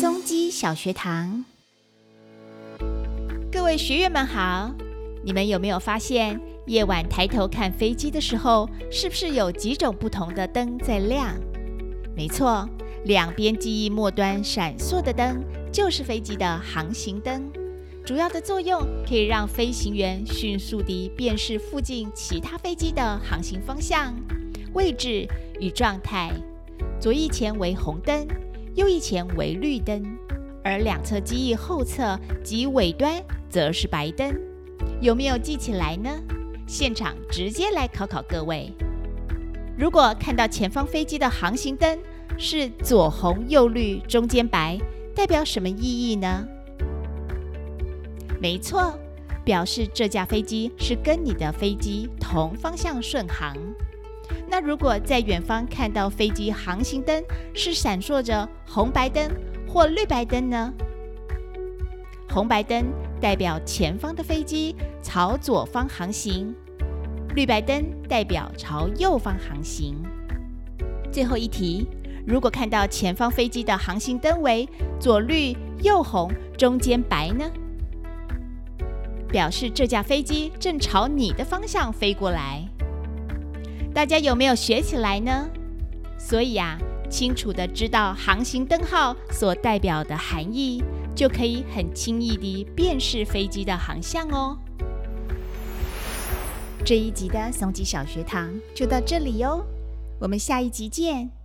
松基小学堂，各位学员们好！你们有没有发现，夜晚抬头看飞机的时候，是不是有几种不同的灯在亮？没错，两边机翼末端闪烁的灯就是飞机的航行灯，主要的作用可以让飞行员迅速地辨识附近其他飞机的航行方向、位置与状态。左翼前为红灯。右翼前为绿灯，而两侧机翼后侧及尾端则是白灯。有没有记起来呢？现场直接来考考各位。如果看到前方飞机的航行灯是左红右绿中间白，代表什么意义呢？没错，表示这架飞机是跟你的飞机同方向顺航。那如果在远方看到飞机航行灯是闪烁着红白灯或绿白灯呢？红白灯代表前方的飞机朝左方航行，绿白灯代表朝右方航行。最后一题，如果看到前方飞机的航行灯为左绿右红中间白呢？表示这架飞机正朝你的方向飞过来。大家有没有学起来呢？所以啊，清楚的知道航行灯号所代表的含义，就可以很轻易的辨识飞机的航向哦。这一集的松吉小学堂就到这里哟，我们下一集见。